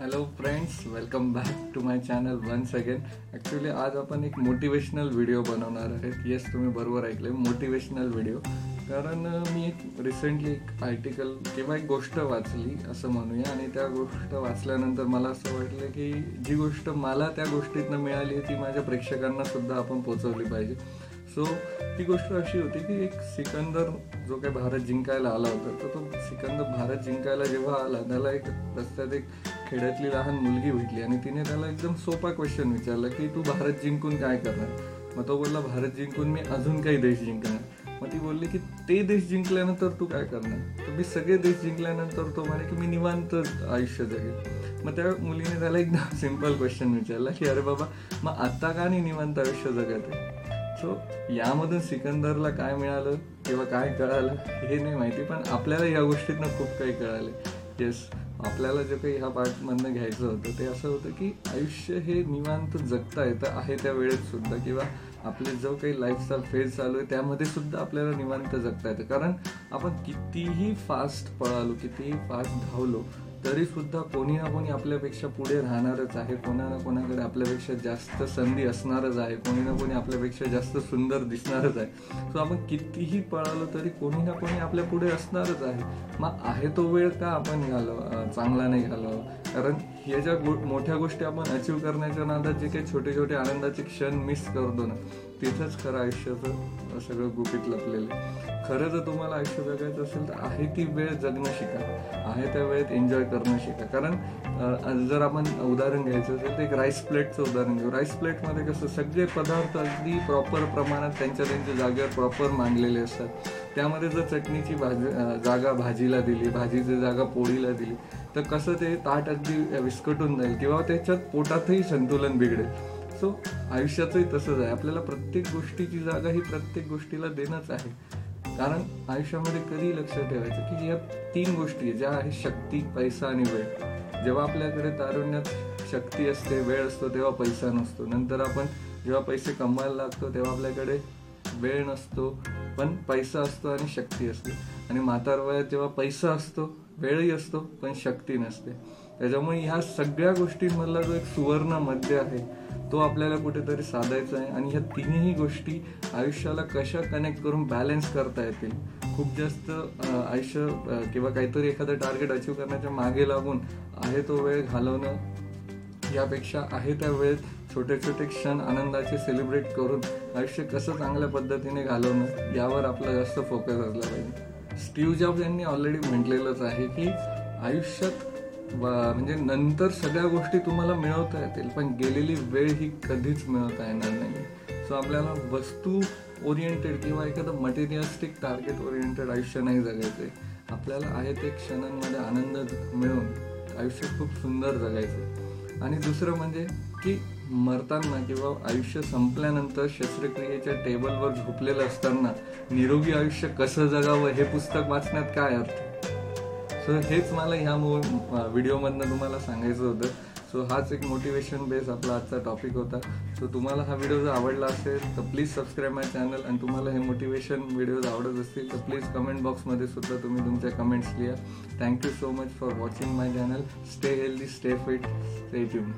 Hello friends welcome back to my channel once again actually आज आपण एक motivational video बनवणार आहेत. येस तुम्ही बरोबर ऐकले मोटिवेशनल व्हिडिओ कारण मी एक रिसेंटली एक आर्टिकल किंवा एक गोष्ट वाचली असं म्हणूया. आणि त्या गोष्ट वाचल्यानंतर मला असं वाटलं की जी गोष्ट मला त्या गोष्टीतनं मिळाली ती माझ्या प्रेक्षकांना सुद्धा आपण पोचवली पाहिजे. सो ती गोष्ट अशी होती की एक सिकंदर जो काही भारत जिंकायला आला होता तर तो सिकंदर भारत जिंकायला जेव्हा आला त्याला एक रस्त्यात एक खेड्यातली लहान मुलगी भेटली आणि तिने त्याला एकदम सोपा क्वेश्चन विचारला की तू भारत जिंकून काय करणार? मग तो बोलला भारत जिंकून मी अजून काही देश जिंकणार. मग ती बोलली की ते देश जिंकल्यानंतर तू काय करणार? तर मी सगळे देश जिंकल्यानंतर तो म्हणे की मी निवांत आयुष्य जगेल. मग त्या मुलीने त्याला एकदम सिंपल क्वेश्चन विचारला की अरे बाबा मग आता का नाही निवांत आयुष्य जगत? आहे सो यामधून सिकंदरला काय मिळालं किंवा काय कळालं हे नाही माहिती पण आपल्याला या गोष्टीतनं खूप काही कळाले. येस आपल्याला जे काही ह्या पार्टमधनं घ्यायचं होतं ते असं होतं की आयुष्य हे निवांत जगता येतं आहे त्या वेळेत सुद्धा किंवा आपले जो काही लाईफचा फेज चालू आहे त्यामध्ये सुद्धा आपल्याला निवांत जगता येतं. कारण आपण कितीही फास्ट पळालो कितीही फास्ट धावलो तरी सुद्धा कोणी ना कोणी आपल्यापेक्षा पुढे राहणारच आहे. कोणा ना कोणाकडे आपल्यापेक्षा जास्त संधी असणारच आहे. कोणी ना कोणी आपल्यापेक्षा जास्त सुंदर दिसणारच आहे. सो आपण कितीही पळालो तरी कोणी ना कोणी आपल्या पुढे असणारच आहे. मग आहे तो वेळ का आपण घालव चांगला नाही घालव कारण ह्या ज्या गो मोठ्या गोष्टी आपण अचीव करण्याच्या नादात जे काही छोटे छोटे आनंदाचे क्षण मिस करतो ना तिथंच खरं आयुष्याचं सगळं गुपित लपलेलं आहे. खरं जर तुम्हाला आयुष्य जगायचं असेल तर आहे ती वेळ जगणं शिका. आहे त्या वेळेत एन्जॉय करणं शिका. कारण जर आपण उदाहरण घ्यायचं असेल तर एक राईस प्लेटचं उदाहरण घेऊ. राईस प्लेटमध्ये कसं सगळे पदार्थ अगदी प्रॉपर प्रमाणात त्यांच्या त्यांच्या जागेवर प्रॉपर मांडलेले असतात. त्यामध्ये जर चटणीची भाजी जागा भाजीला दिली भाजीची जागा पोळीला दिली तर कसं ते ताट अगदी विस्कटून जाईल किंवा त्याच्यात पोटातही संतुलन बिघडेल. सो आयुष्याचंही तसंच आहे. आपल्याला प्रत्येक गोष्टीची जागा ही प्रत्येक गोष्टीला देणंच आहे. कारण आयुष्यामध्ये कधी लक्ष ठेवायचं की या तीन गोष्टी ज्या आहेत शक्ती पैसा आणि वेळ. जेव्हा आपल्याकडे तारुण्यात शक्ती असते वेळ असतो तेव्हा पैसा नसतो. नंतर आपण जेव्हा पैसे कमवायला लागतो तेव्हा आपल्याकडे वेळ नसतो. पण पैसा असतो आणि शक्ती असते. आणि म्हातार वयात जेव्हा पैसा असतो वेळही असतो पण शक्ती नसते. त्याच्यामुळे ह्या सगळ्या गोष्टींमधला जो एक सुवर्ण मध्य आहे तो आपल्याला कुठेतरी साधायचा आहे. आणि ह्या तिन्ही गोष्टी आयुष्याला कशा कनेक्ट करून बॅलन्स करता येतील? खूप जास्त आयुष्य किंवा काहीतरी एखादं टार्गेट अचीव करण्याच्या मागे लागून आहे तो वेळ घालवणं. यापेक्षा आहे त्या वेळेत छोटे छोटे क्षण आनंदाचे सेलिब्रेट करून आयुष्य कसं चांगल्या पद्धतीने घालवणं यावर आपला जास्त फोकस असला पाहिजे. स्टीव जॉब्स यांनी ऑलरेडी म्हटलेलंच आहे की आयुष्यात म्हणजे नंतर सगळ्या गोष्टी तुम्हाला मिळवता येतील पण गेलेली वेळ ही कधीच मिळवता येणार नाही सो आपल्याला वस्तू ओरिएंटेड किंवा एखादं मटेरियलिस्टिक टार्गेट ओरिएंटेड आयुष्य नाही जगायचं आपल्याला आहे ते क्षणांमध्ये आनंद मिळून आयुष्य खूप सुंदर जगायचं आणि दुसरं म्हणजे की मरताना किंवा आयुष्य संपल्यानंतर शस्त्रक्रियेच्या टेबलवर झोपलेलं असताना निरोगी आयुष्य कसं जगावं हे पुस्तक वाचण्यात काय अर्थ? सो हेच मला ह्या व्हिडिओमधनं तुम्हाला सांगायचं होतं. सो हाच एक मोटिवेशन बेस आपला आजचा टॉपिक होता. सो तुम्हाला हा व्हिडिओ जर आवडला असेल तर प्लीज सबस्क्राईब माय चॅनल आणि तुम्हाला हे मोटिवेशन व्हिडिओज आवडत असतील तर प्लीज कमेंट बॉक्समध्ये सुद्धा तुम्ही तुमच्या कमेंट्स लिहा. Thank you so much for watching my channel stay healthy stay fit stay tuned